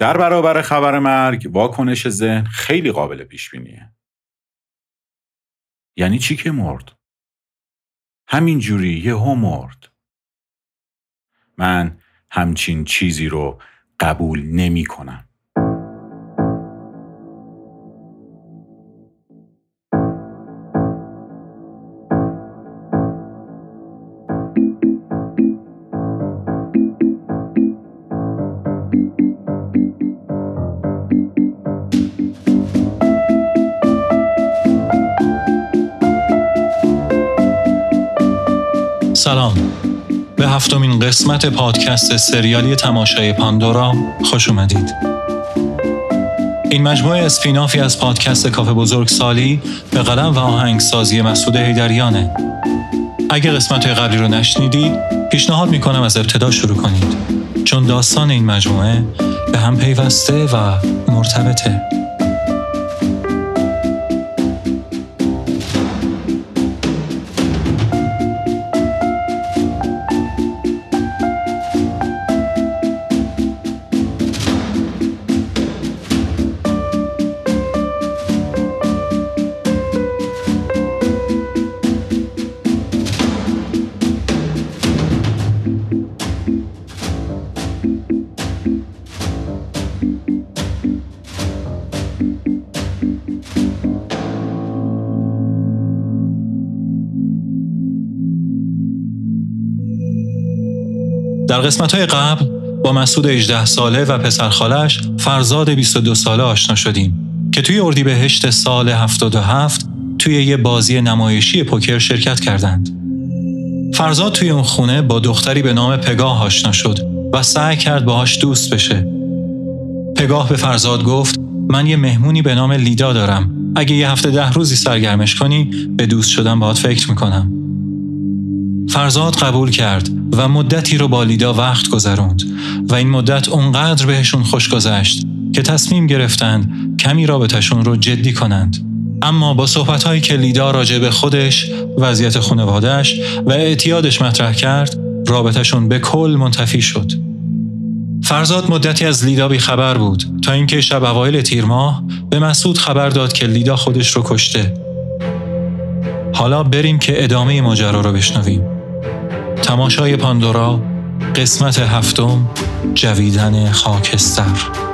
در برابر خبر مرگ واکنش ذهن خیلی قابل پیش بینیه. یعنی چی که مرد؟ همین جوری یهو مرد. من همچین چیزی رو قبول نمی کنم. قسمت پادکست سریالی تماشای پاندورا خوش اومدید. این مجموعه اسپینافی از پادکست کافه بزرگ سالی به قلم و آهنگسازی مسعود هیدریانه اگه قسمت قبلی رو نشنیدید پیشنهاد می‌کنم از ابتدا شروع کنید. چون داستان این مجموعه به هم پیوسته و مرتبطه. در قسمت های قبل با مسعود 18 ساله و پسرخالش فرزاد 22 ساله آشنا شدیم که توی اردیبهشت سال 77 توی یه بازی نمایشی پوکر شرکت کردند. فرزاد توی اون خونه با دختری به نام پگاه آشنا شد و سعی کرد باهاش دوست بشه. پگاه به فرزاد گفت من یه مهمونی به نام لیدا دارم. اگه یه هفته ده روزی سرگرمش کنی به دوست شدن باهات فکر می‌کنم. فرزاد قبول کرد و مدتی رو با لیدا وقت گذروند و این مدت اونقدر بهشون خوش گذشت که تصمیم گرفتند کمی رابطشون رو جدی کنند. اما با صحبتهایی که لیدا راجع به خودش، وضعیت خانوادهش و اعتیادش مطرح کرد، رابطشون به کل منتفی شد. فرزاد مدتی از لیدا بی خبر بود تا اینکه شب اوایل تیر ماه به مسعود خبر داد که لیدا خودش رو کشته. حالا بریم که ادامه ماجرا رو بشنویم. تماشای پاندورا قسمت هفتم جویدن خاکستر.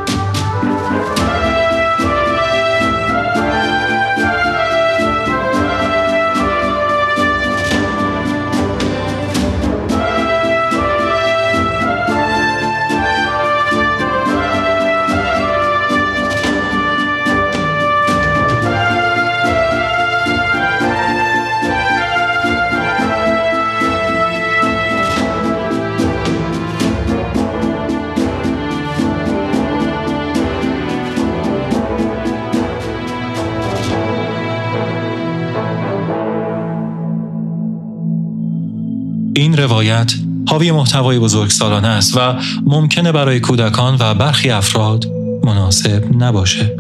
این روایت حاوی محتوای بزرگسالانه است و ممکنه برای کودکان و برخی افراد مناسب نباشه.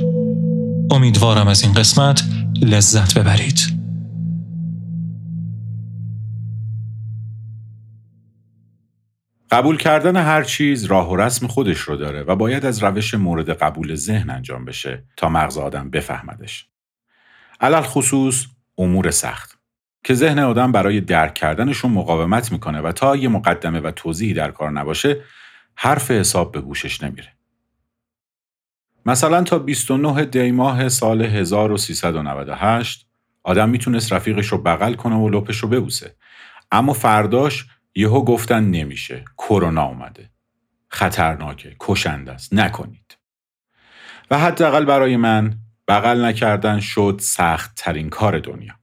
امیدوارم از این قسمت لذت ببرید. قبول کردن هر چیز راه و رسم خودش رو داره و باید از روش مورد قبول ذهن انجام بشه تا مغز آدم بفهمدش. علل خصوص امور سخت. که ذهن آدم برای درک کردنشون مقاومت می‌کنه و تا یه مقدمه و توضیحی در کار نباشه حرف حساب به گوشش نمیره. مثلا تا 29 دی ماه سال 1398 آدم می‌تونست رفیقش رو بغل کنه و لپش رو ببوسه. اما فرداش یهو گفتن نمیشه. کرونا اومده. خطرناکه. کشنده است. نکنید. و حداقل برای من بغل نکردن شد سخت ترین کار دنیا.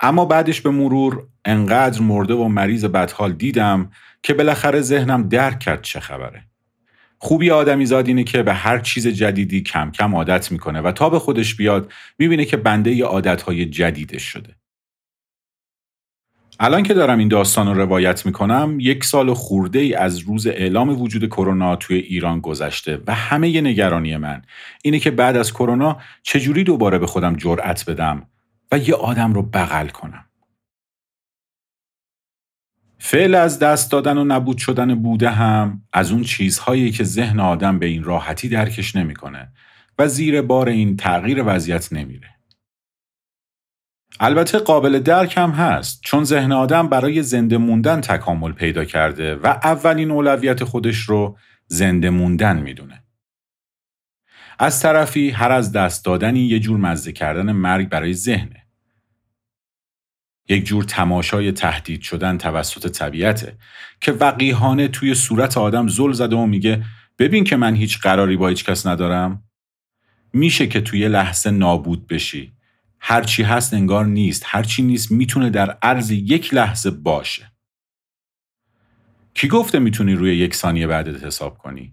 اما بعدش به مرور انقدر مرده و مریض بدحال دیدم که بالاخره ذهنم درک کرد چه خبره. خوبی آدمی زاد اینه که به هر چیز جدیدی کم کم عادت می‌کنه و تا به خودش بیاد می‌بینه که بنده ی عادتهای جدیدش شده. الان که دارم این داستان رو روایت می‌کنم یک سال خورده ای از روز اعلام وجود کرونا توی ایران گذشته و همه ی نگرانی من اینه که بعد از کرونا چجوری دوباره به خودم جرأت بدم و یه آدم رو بغل کنم. فعل از دست دادن و نبود شدن بوده هم از اون چیزهایی که ذهن آدم به این راحتی درکش نمی‌کنه و زیر بار این تغییر وضعیت نمیره. البته قابل درک هم هست چون ذهن آدم برای زنده موندن تکامل پیدا کرده و اولین اولویت خودش رو زنده موندن می‌دونه. از طرفی هر از دست دادنی یه جور مزه کردن مرگ برای ذهنه. یک جور تماشای تهدید شدن توسط طبیعته که وقیهانه توی صورت آدم زل زده و میگه ببین که من هیچ قراری با هیچ کس ندارم. میشه که توی لحظه نابود بشی. هرچی هست انگار نیست. هرچی نیست می‌تونه در عرض یک لحظه باشه. کی گفته می‌تونی روی یک ثانیه بعدت حساب کنی؟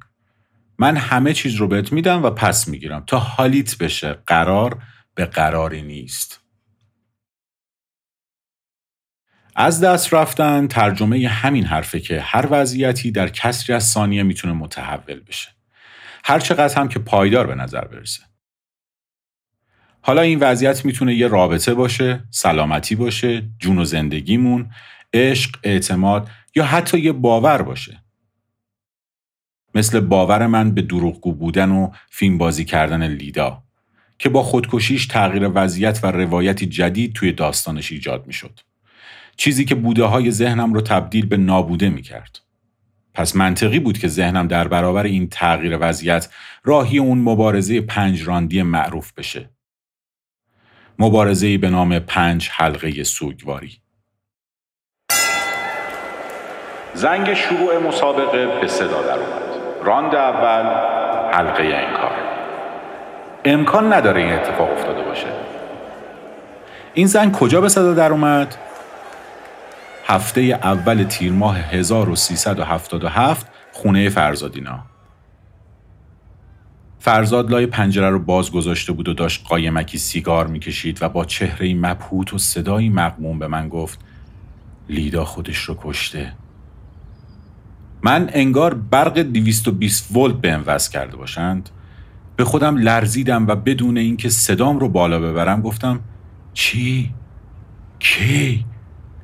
من همه چیز رو بهت میدم و پس می‌گیرم. تا حالیت بشه قرار به قراری نیست. از دست رفتن ترجمه همین حرفه که هر وضعیتی در کسری از ثانیه می‌تونه متحول بشه. هر چقدر هم که پایدار به نظر برسه. حالا این وضعیت می‌تونه یه رابطه باشه، سلامتی باشه، جون و زندگیمون، عشق، اعتماد یا حتی یه باور باشه. مثل باور من به دروغگو بودن و فیلم بازی کردن لیدا که با خودکشیش تغییر وضعیت و روایتی جدید توی داستانش ایجاد می‌شد. چیزی که بوده های ذهنم رو تبدیل به نابوده می کرد. پس منطقی بود که ذهنم در برابر این تغییر وضعیت راهی اون مبارزه پنج راندی معروف بشه. مبارزه به نام پنج حلقه سوگواری. زنگ شروع مسابقه به صدا در اومد. راند اول حلقه انکار. امکان نداره این اتفاق افتاده باشه. این زنگ کجا به صدا در اومد؟ هفته اول تیر ماه 1377 خونه فرزادینا فرزاد لای پنجره رو باز گذاشته بود و داشت قایمکی سیگار می‌کشید و با چهره مبهوت و صدایی مقموم به من گفت لیدا خودش رو کشته من انگار برق 220 ولت به وصل کرده باشند به خودم لرزیدم و بدون اینکه صدام رو بالا ببرم گفتم چی؟ کی؟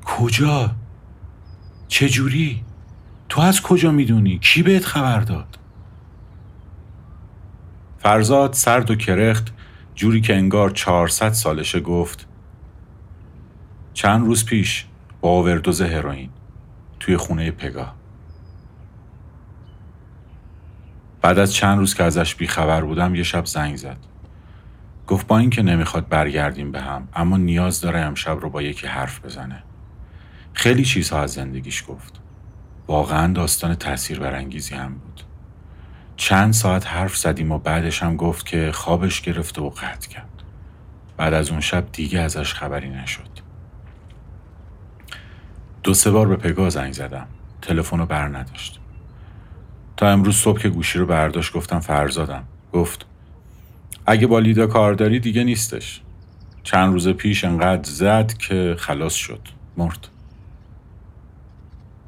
کجا؟ چجوری؟ تو از کجا می‌دونی؟ کی بهت خبر داد؟ فرزاد سرد و کرخت جوری که انگار 400 سالشه گفت چند روز پیش با آوردوز هروئین توی خونه پگا بعد از چند روز که ازش بیخبر بودم یه شب زنگ زد گفت با اینکه نمی‌خواد برگردیم به هم اما نیاز داره امشب رو با یکی حرف بزنه خیلی چیزها از زندگیش گفت. واقعا داستان تاثیر برانگیزی هم بود. چند ساعت حرف زدیم و بعدش هم گفت که خوابش گرفته و قطع کرد. بعد از اون شب دیگه ازش خبری نشد. دو سه بار به پگاه زنگ زدم. تلفن رو بر نداشت. تا امروز صبح که گوشی رو برداشت گفتم فرزادم. گفت اگه با لیدا کار داری دیگه نیستش. چند روز پیش انقدر زد که خلاص شد. مرد.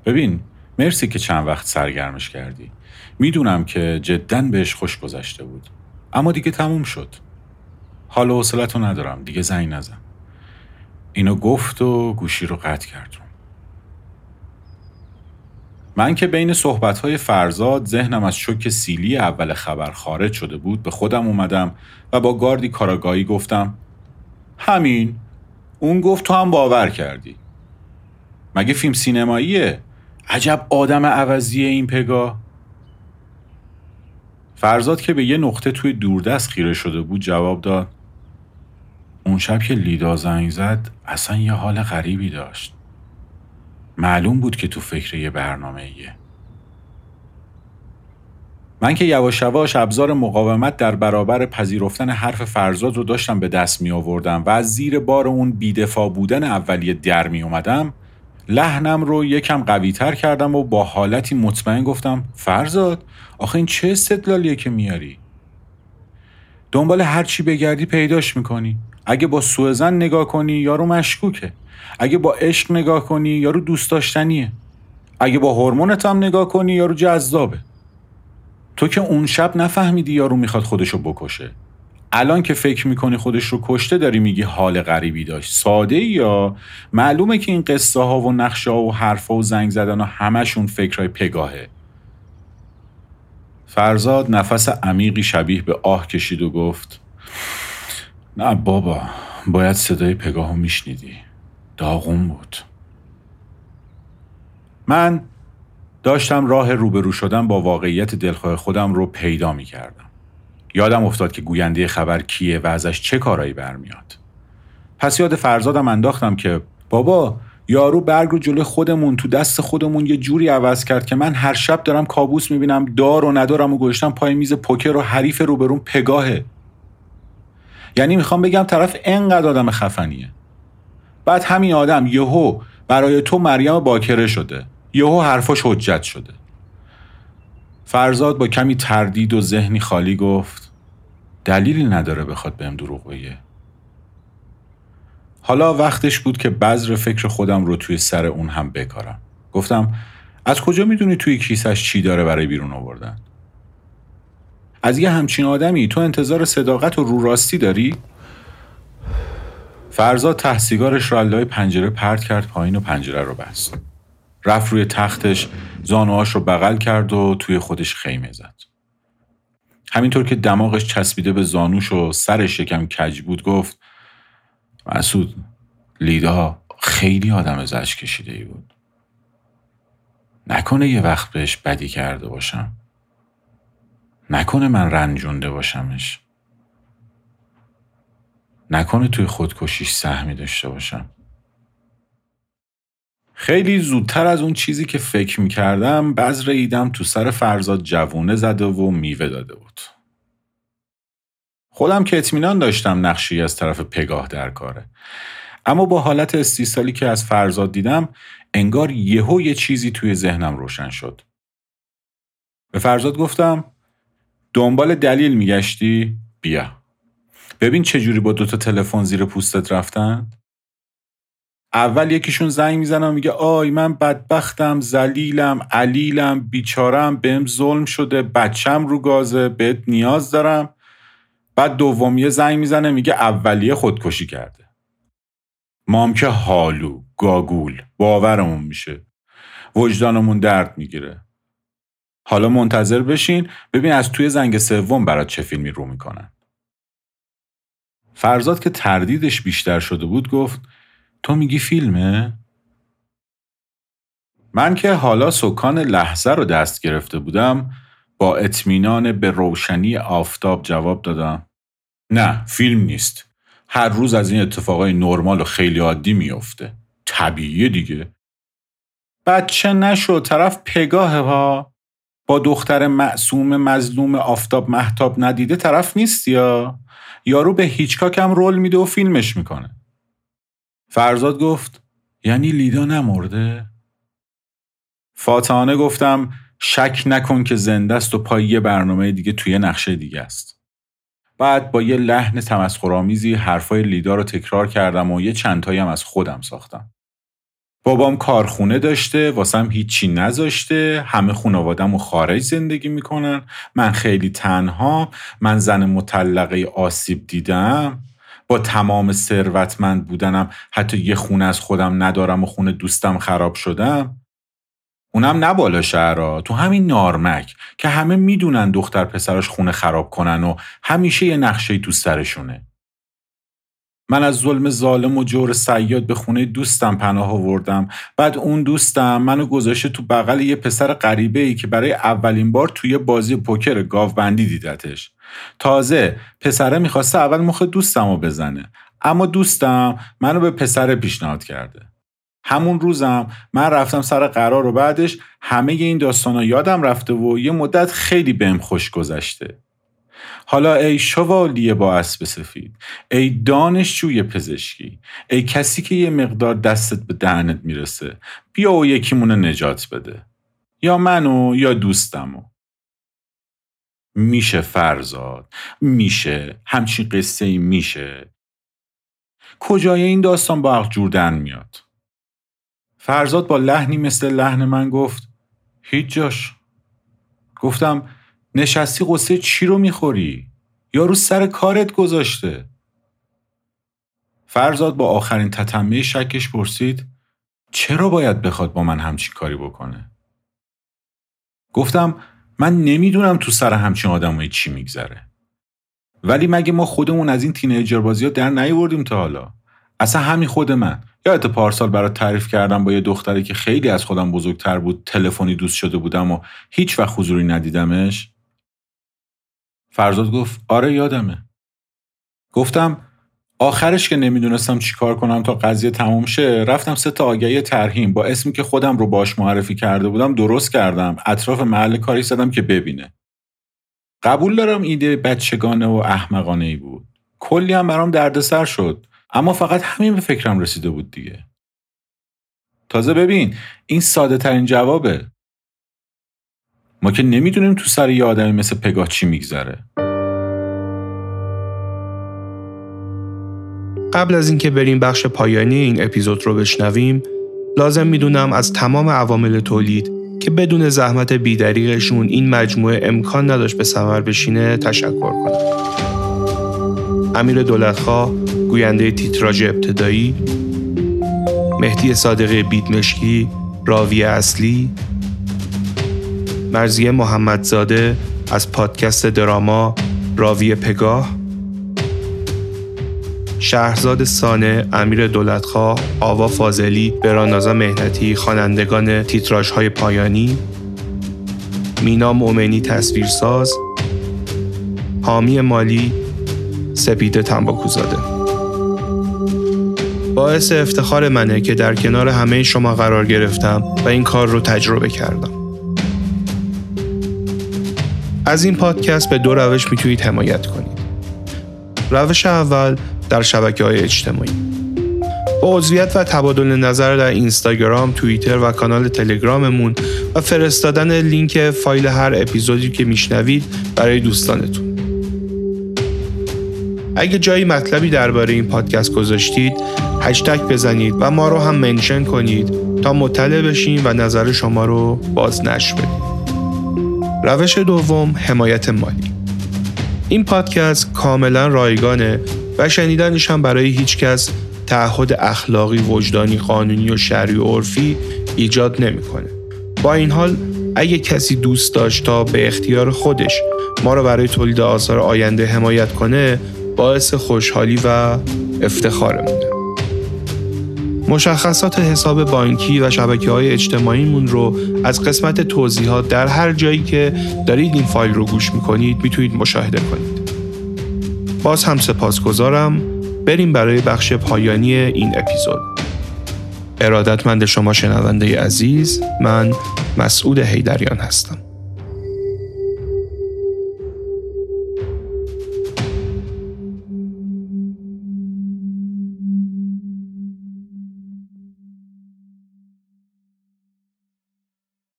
ببین مرسی که چند وقت سرگرمش کردی. می‌دونم که جدا بهش خوش گذشته بود. اما دیگه تموم شد. حال و حوصلتو ندارم. دیگه زنگ نزن. اینو گفت و گوشی رو قطع کرد. من که بین صحبتهای فرزاد ذهنم از شوک سیلی اول خبر خارج شده بود به خودم اومدم و با گاردی کاراگاهی گفتم همین. اون گفت تو هم باور کردی. مگه فیلم سینماییه؟ عجب آدم عوضیه این پگا. فرزاد که به یه نقطه توی دوردست خیره شده بود جواب داد. اون شب که لیدا زنگ زد اصلا یه حال غریبی داشت. معلوم بود که تو فکر یه برنامه ایه. من که یواش یواش ابزار مقاومت در برابر پذیرفتن حرف فرزاد رو داشتم به دست می آوردم و از زیر بار اون بیدفاع بودن اولیه در می اومدم لحنم رو یکم قوی تر کردم و با حالتی مطمئن گفتم فرزاد آخه این چه استدلالیه که میاری؟ دنبال هر چی بگردی پیداش می‌کنی. اگه با سوء نگاه کنی یارو مشکوکه. اگه با عشق نگاه کنی یارو دوست داشتنیه. اگه با هورمونت هم نگاه کنی یارو جذابه. تو که اون شب نفهمیدی یارو می‌خواد خودشو بکشه. الان که فکر می‌کنی خودش رو کشته داری میگی حال غریبی داشت. ساده یا؟ معلومه که این قصه ها و نقشه ها و حرفا و زنگ زدن و همشون فکرهای پگاهه. فرزاد نفس عمیقی شبیه به آه کشید و گفت نه بابا باید صدای پگاه رو میشنیدی. داغون بود. من داشتم راه روبرو شدن با واقعیت دلخواه خودم رو پیدا می کردم. یادم افتاد که گوینده خبر کیه و ازش چه کارایی برمیاد. پس یاد فرزادم انداختم که بابا یارو برگ رو جلو خودمون تو دست خودمون یه جوری عوض کرد که من هر شب دارم کابوس می‌بینم دار و ندارم و پای میز پوکر و حریف روبرون پگاهه. یعنی می‌خوام بگم طرف انقدر آدم خفنیه. بعد همین آدم یهو برای تو مریم باکره شده. یهو حرفاش حجت شده. فرزاد با کمی تردید و ذهنی خالی گفت دلیلی نداره بخواد بهم دروغ بگه. حالا وقتش بود که بذر فکر خودم رو توی سر اون هم بکارم. گفتم از کجا می‌دونی توی کیسش چی داره برای بیرون آوردن؟ از یه همچین آدمی تو انتظار صداقت و رو راستی داری؟ فرزاد تحسیگارش را لای پنجره پرت کرد پایین و پنجره رو بست. رفت روی تختش زانوهاش رو بغل کرد و توی خودش خیمه زد. همینطور که دماغش چسبیده به زانوش و سرش یکم کج بود گفت مسعود لیدا خیلی آدم زش کشیده ای بود. نکنه یه وقت بهش بدی کرده باشم. نکنه من رنجونده باشمش. نکنه توی خودکشیش سهمی داشته باشم. خیلی زودتر از اون چیزی که فکر می‌کردم بذر ایدم تو سر فرزاد جوونه زده و میوه داده بود. خودم که اطمینان داشتم نقشی از طرف پگاه در کاره. اما با حالت استیصالی که از فرزاد دیدم انگار یهو یه چیزی توی ذهنم روشن شد. به فرزاد گفتم دنبال دلیل میگشتی؟ بیا. ببین چجوری با دوتا تلفن زیر پوستت رفتن؟ اول یکیشون زنگ می‌زنه میگه آی من بدبختم زلیلم علیلم بیچارم بهم ظلم شده بچم رو گازه بهت نیاز دارم. بعد دومیه زنگ می‌زنه میگه اولیه خودکشی کرده. مام که حالو گاگول باورمون میشه. وجدانمون درد می‌گیره. حالا منتظر بشین ببین از توی زنگ سوم برات چه فیلمی رو می‌کنن. فرزاد که تردیدش بیشتر شده بود گفت تو میگی فیلمه؟ من که حالا سکان لحظه رو دست گرفته بودم با اطمینان به روشنی آفتاب جواب دادم. نه فیلم نیست. هر روز از این اتفاقای نرمال و خیلی عادی میفته طبیعیه دیگه. بچه نشو طرف پگاه ها. با دختر معصوم مظلوم آفتاب محتاب ندیده طرف نیست یا؟ یارو به هیچکاکم رول میده و فیلمش می‌کنه. فرزاد گفت یعنی لیدا نمرده؟ فاتحانه گفتم شک نکن که زنده است و پای یه برنامه دیگه توی نقشه دیگه است. بعد با یه لحن تمسخرآمیزی حرفای لیدا رو تکرار کردم و یه چندتایی هم از خودم ساختم. بابام کارخونه داشته واسم هیچی نذاشته همه خانوادم و خارج زندگی می‌کنن من خیلی تنها من زن مطلقه آسیب دیدم با تمام ثروتمند بودنم حتی یه خونه از خودم ندارم و خونه دوستم خراب شدم اونم نه بالا شهرها تو همین نارمک که همه می‌دونن دختر پسرش خونه خراب کنن و همیشه یه نقشه تو سرشونه. من از ظلم ظالم و جور سیاد به خونه دوستم پناه آوردم. بعد اون دوستم منو گذاشته تو بغل یه پسر غریبه ای که برای اولین بار توی بازی پوکر گاوبندی دیدتش. تازه پسره می‌خواسته اول مخ دوستم رو بزنه اما دوستم منو به پسر پیشنهاد کرده. همون روزم من رفتم سر قرار و بعدش همه این داستانا یادم رفته و یه مدت خیلی بهم خوش گذشته. حالا ای شوالیه با اسب سفید ای دانشجوی پزشکی ای کسی که یه مقدار دستت به دهنت می‌رسه بیا و یکیمونه نجات بده. یا منو یا دوستمو. میشه فرزاد میشه همچین قصه ای میشه. کجای این داستان با جوردن میاد؟ فرزاد با لحنی مثل لحن من گفت هیچ جاش. گفتم نشستی قصه چی رو می‌خوری؟ یارو سر کارت گذاشته؟ فرزاد با آخرین تتمه شکش پرسید چرا باید بخواد با من همچین کاری بکنه؟ گفتم من نمی‌دونم تو سر همچین آدمایی چی میگذره. ولی مگه ما خودمون از این تینیجر بازی ها در نیوردیم تا حالا؟ اصلا همین خود من یادت پارسال برات تعریف کردم با یه دختری که خیلی از خودم بزرگتر بود تلفنی دوست شده بودم و هیچ وقت حضوری ندیدمش فرزاد گفت آره یادمه گفتم آخرش که نمی‌دونستم چیکار کنم تا قضیه تموم شه رفتم سه تا آگهی ترهیم. با اسمی که خودم رو باش معرفی کرده بودم درست کردم. اطراف محل کاری زدم که ببینه. قبول دارم ایده بچگانه و احمقانه ای بود. کلی هم برام دردسر شد. اما فقط همین به فکرم رسیده بود دیگه. تازه ببین این ساده ترین جوابه. ما که نمی‌دونیم تو سر یه آدمی مثل پگاه چی میگذره. قبل از اینکه بریم بخش پایانی این اپیزود رو بشنویم لازم می‌دونم از تمام عوامل تولید که بدون زحمت بیدریغشون این مجموعه امکان نداشت به ثمر بشینه تشکر کنم. امیر دولتخواه گوینده تیتراژ ابتدایی مهدی صادقی بیدمشکی راوی اصلی مرزیه محمدزاده از پادکست دراما راوی پگاه. شهرزاد سانه، امیر دولتخواه، آوا فاضلی، برانازا مهنتی، خوانندگان تیتراژ های پایانی، مینا مؤمنی تصویرساز، حامی مالی، سپیده تنباکوزاده. باعث افتخار منه که در کنار همه شما قرار گرفتم و این کار رو تجربه کردم. از این پادکست به دو روش می‌تونید حمایت کنید. روش اول در شبکه های اجتماعی با عضویت و تبادل نظر در اینستاگرام، توییتر و کانال تلگراممون و فرستادن لینک فایل هر اپیزودی که میشنوید برای دوستانتون. اگه جایی مطلبی درباره این پادکست گذاشتید، هشتگ بزنید و ما رو هم منشن کنید تا مطلع بشیم و نظر شما رو باز نشر بدیم. روش دوم حمایت مالی این پادکست کاملا رایگانه و شنیدنش هم برای هیچ کس تعهد اخلاقی، وجدانی، قانونی و شرعی و عرفی ایجاد نمی‌کنه. با این حال اگه کسی دوست داشت تا به اختیار خودش ما رو برای تولید آثار آینده حمایت کنه باعث خوشحالی و افتخارمونه. مشخصات حساب بانکی و شبکه های اجتماعیمون رو از قسمت توضیحات در هر جایی که دارید این فایل رو گوش می‌کنید می‌تونید مشاهده کنید. باز هم سپاسگزارم. بریم برای بخش پایانی این اپیزود. ارادتمند شما شنونده عزیز من مسعود هیدریان هستم.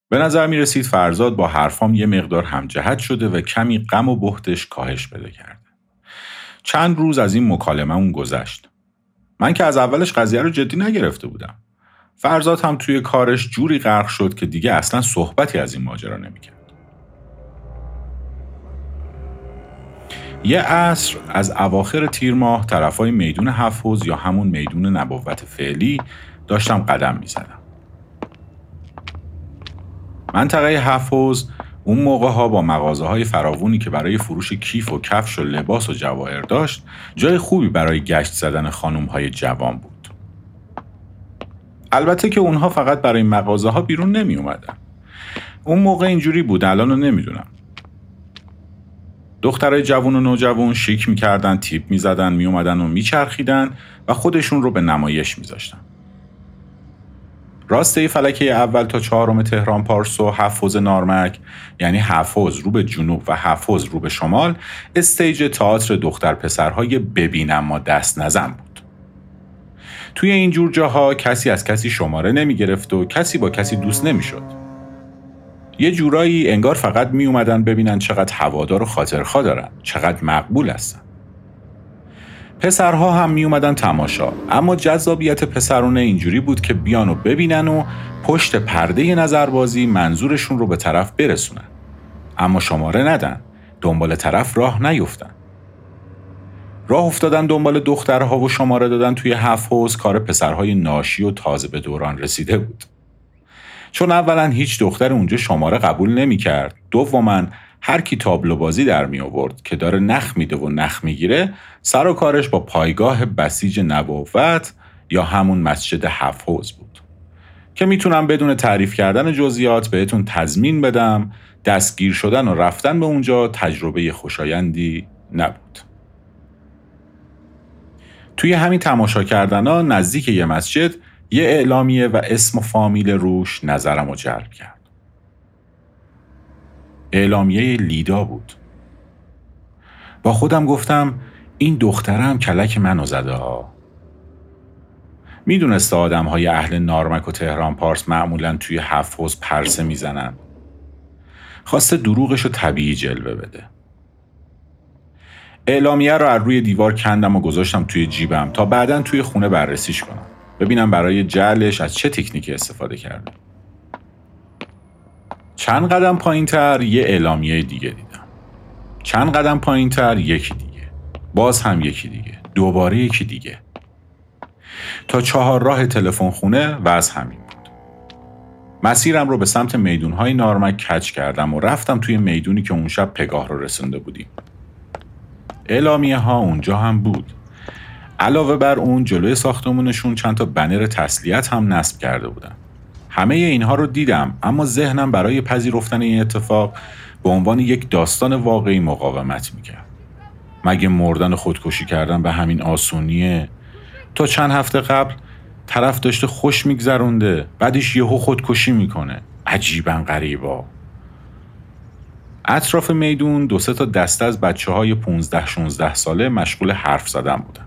به نظر می رسید فرزاد با حرفام یه مقدار همجهت شده و کمی غم و بختش کاهش بده کرد. چند روز از این مکالمه اون گذشت. من که از اولش قضیه رو جدی نگرفته بودم. فرزاد هم توی کارش جوری غرق شد که دیگه اصلا صحبتی از این ماجرا نمی‌کرد. یه عصر از اواخر تیر ماه طرفای میدون حفوز یا همون میدون نبوت فعلی داشتم قدم می‌زدم. منطقه حفوز اون موقع ها با مغازه های فراوونی که برای فروش کیف و کفش و لباس و جواهر داشت جای خوبی برای گشت زدن خانم های جوان بود. البته که اونها فقط برای مغازه ها بیرون نمی اومدن. اون موقع اینجوری بود الان رو نمی‌دونم. دخترای جوون و نوجوان شیک می‌کردن تیپ می‌زدن میومدن و میچرخیدن و خودشون رو به نمایش میذاشتن. راسته فلکه اول تا چهارم تهران پارس و حفظ نارمک یعنی حفظ رو به جنوب و حفظ رو به شمال استیج تئاتر دختر پسرهای ببینم ما دست نزن بود توی این جور جاها کسی از کسی شماره نمی گرفت و کسی با کسی دوست نمی شد. یه جورایی انگار فقط می اومدن ببینن چقدر هوادار و خاطرخوا دارن چقدر مقبول هستن پسرها هم می اومدن تماشا. اما جذابیت پسرونه اینجوری بود که بیان و ببینن و پشت پرده نظربازی منظورشون رو به طرف برسونن. اما شماره ندن. دنبال طرف راه نیفتن. راه افتادن دنبال دخترها و شماره دادن توی هفت حوز کار پسرهای ناشی و تازه به دوران رسیده بود. چون اولا هیچ دختر اونجا شماره قبول نمی کرد. دوما هر کی تابلو بازی در می آورد که داره نخ میده و نخ می‌گیره سر و کارش با پایگاه بسیج نبوت یا همون مسجد حوز بود. که می‌تونم بدون تعریف کردن جزئیات بهتون تضمین بدم دستگیر شدن و رفتن به اونجا تجربه خوشایندی نبود. توی همین تماشا کردن ها نزدیک یه مسجد یه اعلامیه و اسم و فامیل روش نظرم رو جلب کرد. اعلامیه لیدا بود. با خودم گفتم این دخترم کلک منو زده ها. می‌دونست آدم های اهل نارمک و تهران پارس معمولا توی هفت پرسه می‌زنن. خواسته دروغش رو طبیعی جلوه بده. اعلامیه رو از روی دیوار کندم و گذاشتم توی جیبم تا بعدا توی خونه بررسیش کنم. ببینم برای جلش از چه تکنیکی استفاده کرده. چند قدم پایین تر یه اعلامیه دیگه دیدم. چند قدم پایین تر یکی دیگه. باز هم یکی دیگه. دوباره یکی دیگه. تا چهار راه تلفن خونه و از همین بود. مسیرم رو به سمت میدونهای نارمک کچ کردم و رفتم توی می‌دونی که اون شب پگاه رو رسونده بودیم. اعلامیه ها اونجا هم بود. علاوه بر اون جلوی ساختمونشون چند تا بنر تسلیت هم نصب کرده بودن. همه اینها رو دیدم اما ذهنم برای پذیرفتن این اتفاق به عنوان یک داستان واقعی مقاومت می‌کرد. مگه مردن خودکشی کردن به همین آسونیه؟ تا چند هفته قبل طرف داشته خوش میگذرونده بعدش یهو خودکشی می‌کنه. عجیبا غریبا. اطراف میدون دو سه تا دسته از بچه های 15 16 ساله مشغول حرف زدن بودن.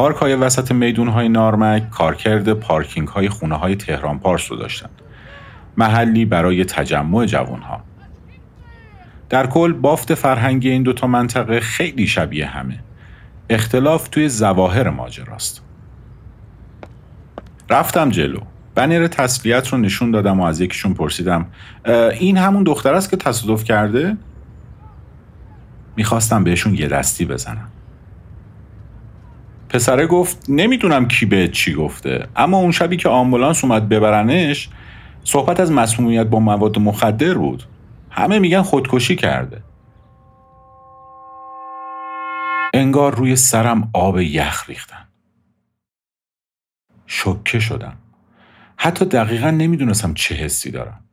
پارک های وسط میدون های نارمک کارکرد پارکینگ های خونه های تهران پارس رو داشتن محلی برای تجمع جوان ها در کل بافت فرهنگی این دوتا منطقه خیلی شبیه همه. اختلاف توی زواهر ماجراست. رفتم جلو. بنر تسلیت رو نشون دادم و از یکیشون پرسیدم این همون دختر است که تصادف کرده؟ می‌خواستم بهشون یه دستی بزنم. پسره گفت نمی‌دونم کی به چی گفته. اما اون شبی که آمبولانس اومد ببرنش صحبت از مسمومیت با مواد مخدر بود. همه میگن خودکشی کرده. انگار روی سرم آب یخ ریختن. شکه شدم. حتی دقیقا نمی‌دونستم چه حسی دارم.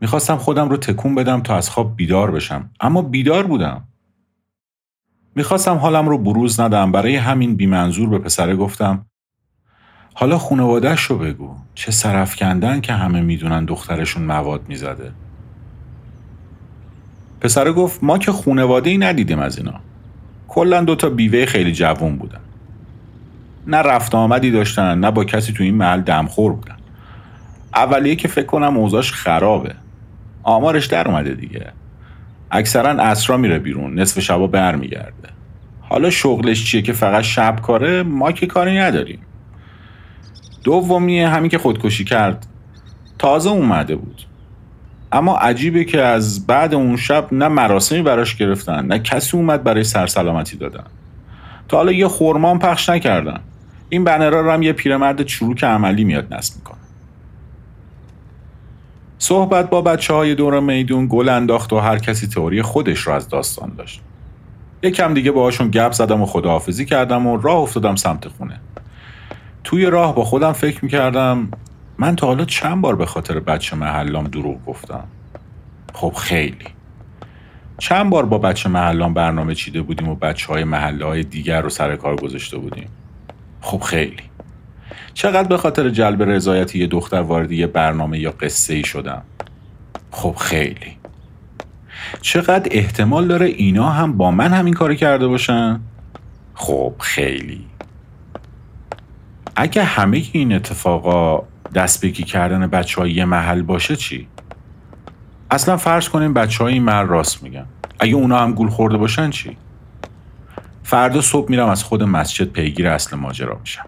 می‌خواستم خودم رو تکون بدم تا از خواب بیدار بشم. اما بیدار بودم. می‌خواستم حالم رو بروز ندم. برای همین بیمنظور به پسره گفتم حالا خونوادهش رو بگو. چه سرف کندن که همه می‌دونن دخترشون مواد می‌زده. پسره گفت ما که خونواده ای ندیدیم از اینا. کلا دوتا بیوه خیلی جوون بودن. نه رفت آمدی داشتن نه با کسی تو این محل دمخور بودن. اولیه که فکر کنم اوضاش خرابه. آمارش در اومده دیگه. اکثرا اسرا میره بیرون نصف شبا برمیگرده. حالا شغلش چیه که فقط شب کاره؟ ما که کاری نداریم. دومیه همین که خودکشی کرد. تازه اومده بود. اما عجیبه که از بعد اون شب نه مراسمی براش گرفتن نه کسی اومد برای سرسلامتی دادن. تا حالا یه خورمان پخش نکردن. این بنرها رو هم یه پیرمرد چروک عملی میاد نصب می‌کنه. صحبت با بچه های دور میدون گل انداخت و هر کسی تئوری خودش رو از داستان داشت. یکم دیگه باهاشون گپ زدم و خداحافظی کردم و راه افتادم سمت خونه. توی راه با خودم فکر می‌کردم من تا حالا چند بار به خاطر بچه محلام دروغ گفتم؟ خب خیلی. چند بار با بچه محلام برنامه چیده بودیم و بچه های محله های دیگر رو سر کار گذاشته بودیم؟ خب خیلی. چقدر به خاطر جلب رضایت یه دختر وارد یه برنامه یا قصه ای شدم؟ خب خیلی. چقدر احتمال داره اینا هم با من همین کار کرده باشن؟ خب خیلی. اگه همه این اتفاقا دست کردن بچه های یه محل باشه چی؟ اصلا فرض کنیم بچه های این محل راست میگن. اگه اونا هم گول خورده باشن چی؟ فردا صبح میرم از خود مسجد پیگیر اصل ماجرا میشم.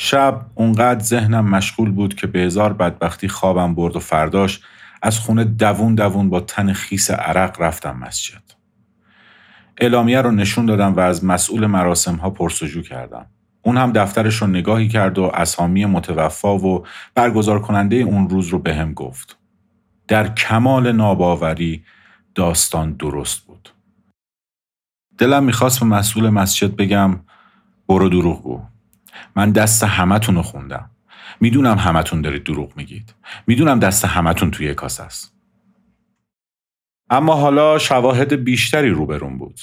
شب اونقدر ذهنم مشغول بود که به هزار بدبختی خوابم برد و فرداش از خونه دوون دوون با تن خیس عرق رفتم مسجد. اعلامیه رو نشون دادم و از مسئول مراسم ها پرسجو کردم. اون هم دفترش رو نگاهی کرد و اسامی متوفا و برگزار کننده اون روز رو به هم گفت. در کمال ناباوری داستان درست بود. دلم می‌خواست به مسئول مسجد بگم برو دروغ گو. من دست همتون رو خوندم. می‌دونم همتون دارید دروغ میگید. می‌دونم دست همتون توی کاس است. اما حالا شواهد بیشتری روبرون بود.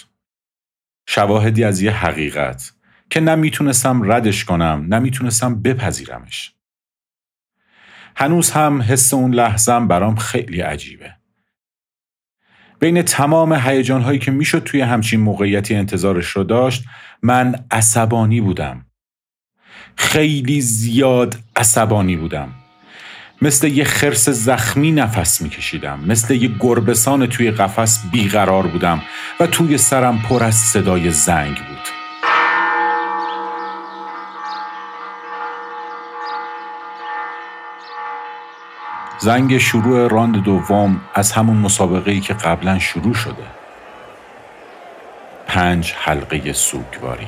شواهدی از یه حقیقت که نه ردش کنم نه بپذیرمش. هنوز هم حس اون لحظم برام خیلی عجیبه. بین تمام هیجان هایی که می‌شد توی همچین موقعیتی انتظارش رو داشت من عصبانی بودم. خیلی زیاد عصبانی بودم. مثل یه خرس زخمی نفس میکشیدم. مثل یه گربسان توی قفس بیقرار بودم و توی سرم پر از صدای زنگ بود. زنگ شروع راند دوم از همون مسابقه ای که قبلا شروع شده. پنج حلقه سوگواری.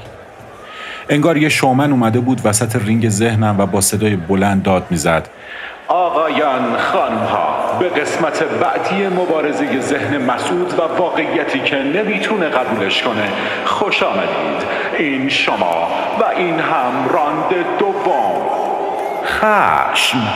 انگار یه شومن اومده بود وسط رینگ ذهنم و با صدای بلند داد می‌زد. آقایان خانمها به قسمت بعدی مبارزه ذهن مسعود و واقعیتی که نمی‌تونه قبولش کنه خوش آمدید. این شما و این هم راند دوم. خشم.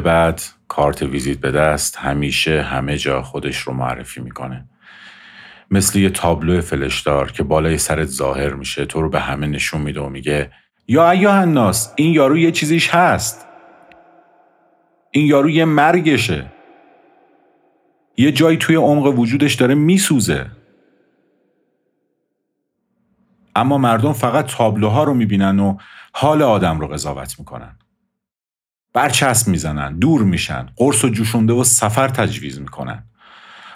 بعد کارت ویزیت به دست همیشه همه جا خودش رو معرفی می‌کنه. مثل یه تابلو فلشدار که بالای سرت ظاهر میشه تو رو به همه نشون میده و میگه یا ایوه الناس این یارو یه چیزیش هست. این یارو یه مرگشه. یه جایی توی عمق وجودش داره میسوزه. اما مردم فقط تابلوها رو می‌بینن و حال آدم رو قضاوت می‌کنن. برچسب می‌زنن دور میشن قرص و جوشونده و سفر تجویز می‌کنن.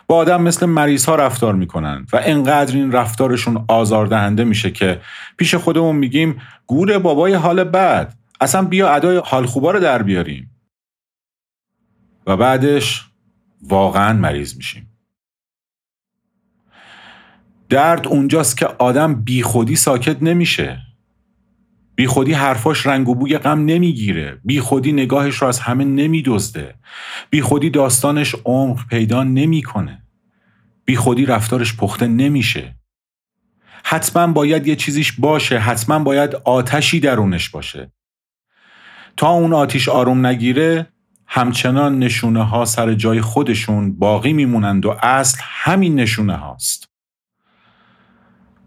با آدم مثل مریض ها رفتار می‌کنن و انقدر این رفتارشون آزاردهنده میشه که پیش خودمون میگیم گور بابای حال بد اصلا بیا ادای حال خوبا رو در بیاریم. و بعدش واقعا مریض میشیم. درد اونجاست که آدم بیخودی ساکت نمیشه. بی خودی حرفاش رنگ و بوی غم نمی‌گیره. بی خودی نگاهش رو از همه نمیدزده. بی خودی داستانش عمق پیدا نمی‌کنه. بی خودی رفتارش پخته نمیشه. حتما باید یه چیزیش باشه. حتما باید آتشی درونش باشه. تا اون آتیش آروم نگیره همچنان نشونه ها سر جای خودشون باقی میمونند و اصل همین نشونه هاست.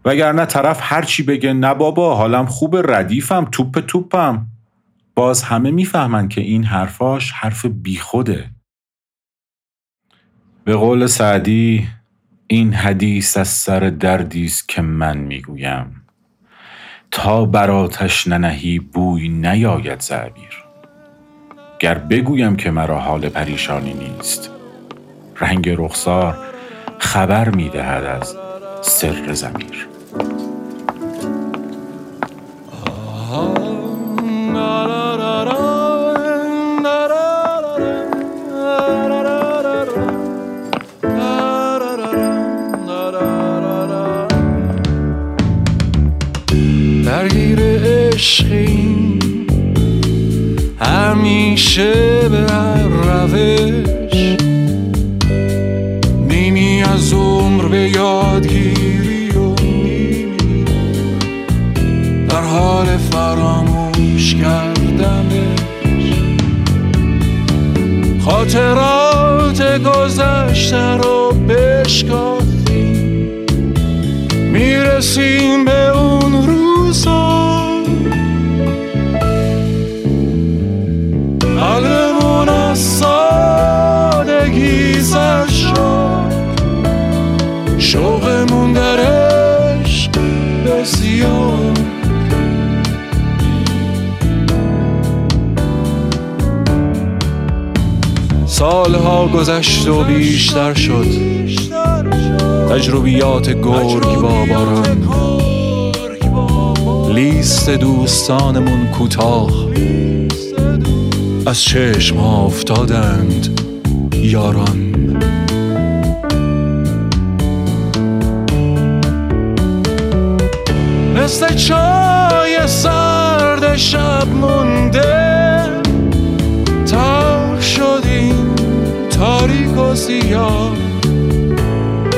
وگرنه طرف هرچی بگه نه بابا حالم خوب ردیفم توپ توپم. باز همه می‌فهمن که این حرفاش حرف بیخوده. به قول سعدی این حدیث از سر دردی است که من می‌گویم. تا براتش ننهی بوی نیاید زعبیر. گر بگویم که مرا حال پریشانی نیست. رنگ رخسار خبر می‌دهد از سر زمیر. گذشت و بیشتر شد. تجربیات گرگ باباران لیست دوستانمون کوتاه. از چشم افتادند یاران. مثل چای سرد شب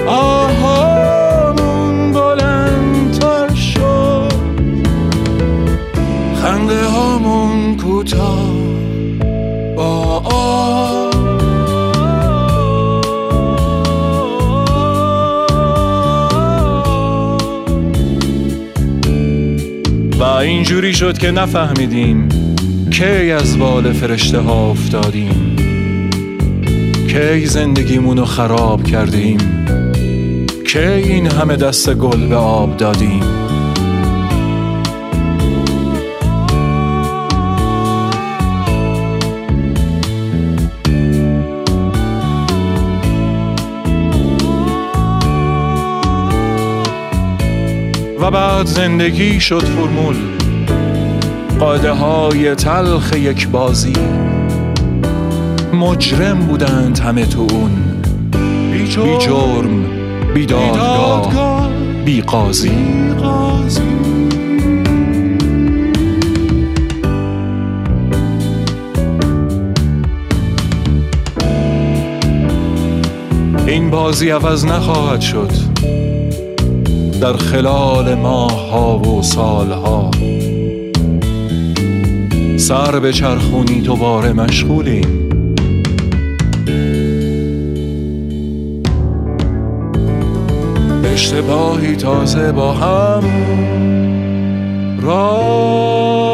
آهامون بلندتر شد. خنده هامون کوتاه با و اینجوری شد که نفهمیدیم کی از بال فرشته ها افتادیم. کی زندگیمونو خراب کردیم؟ کی این همه دست گل به آب دادیم؟ و بعد زندگی شد فرمول قاعده های تلخ یک بازی. مجرم بودند همه تو اون. بی جرم بی دادگاه بی قاضی. این بازی عوض نخواهد شد. در خلال ماه ها و سال ها سر به چرخونی دوباره مشغولیم. اشتباهی تازه با هم را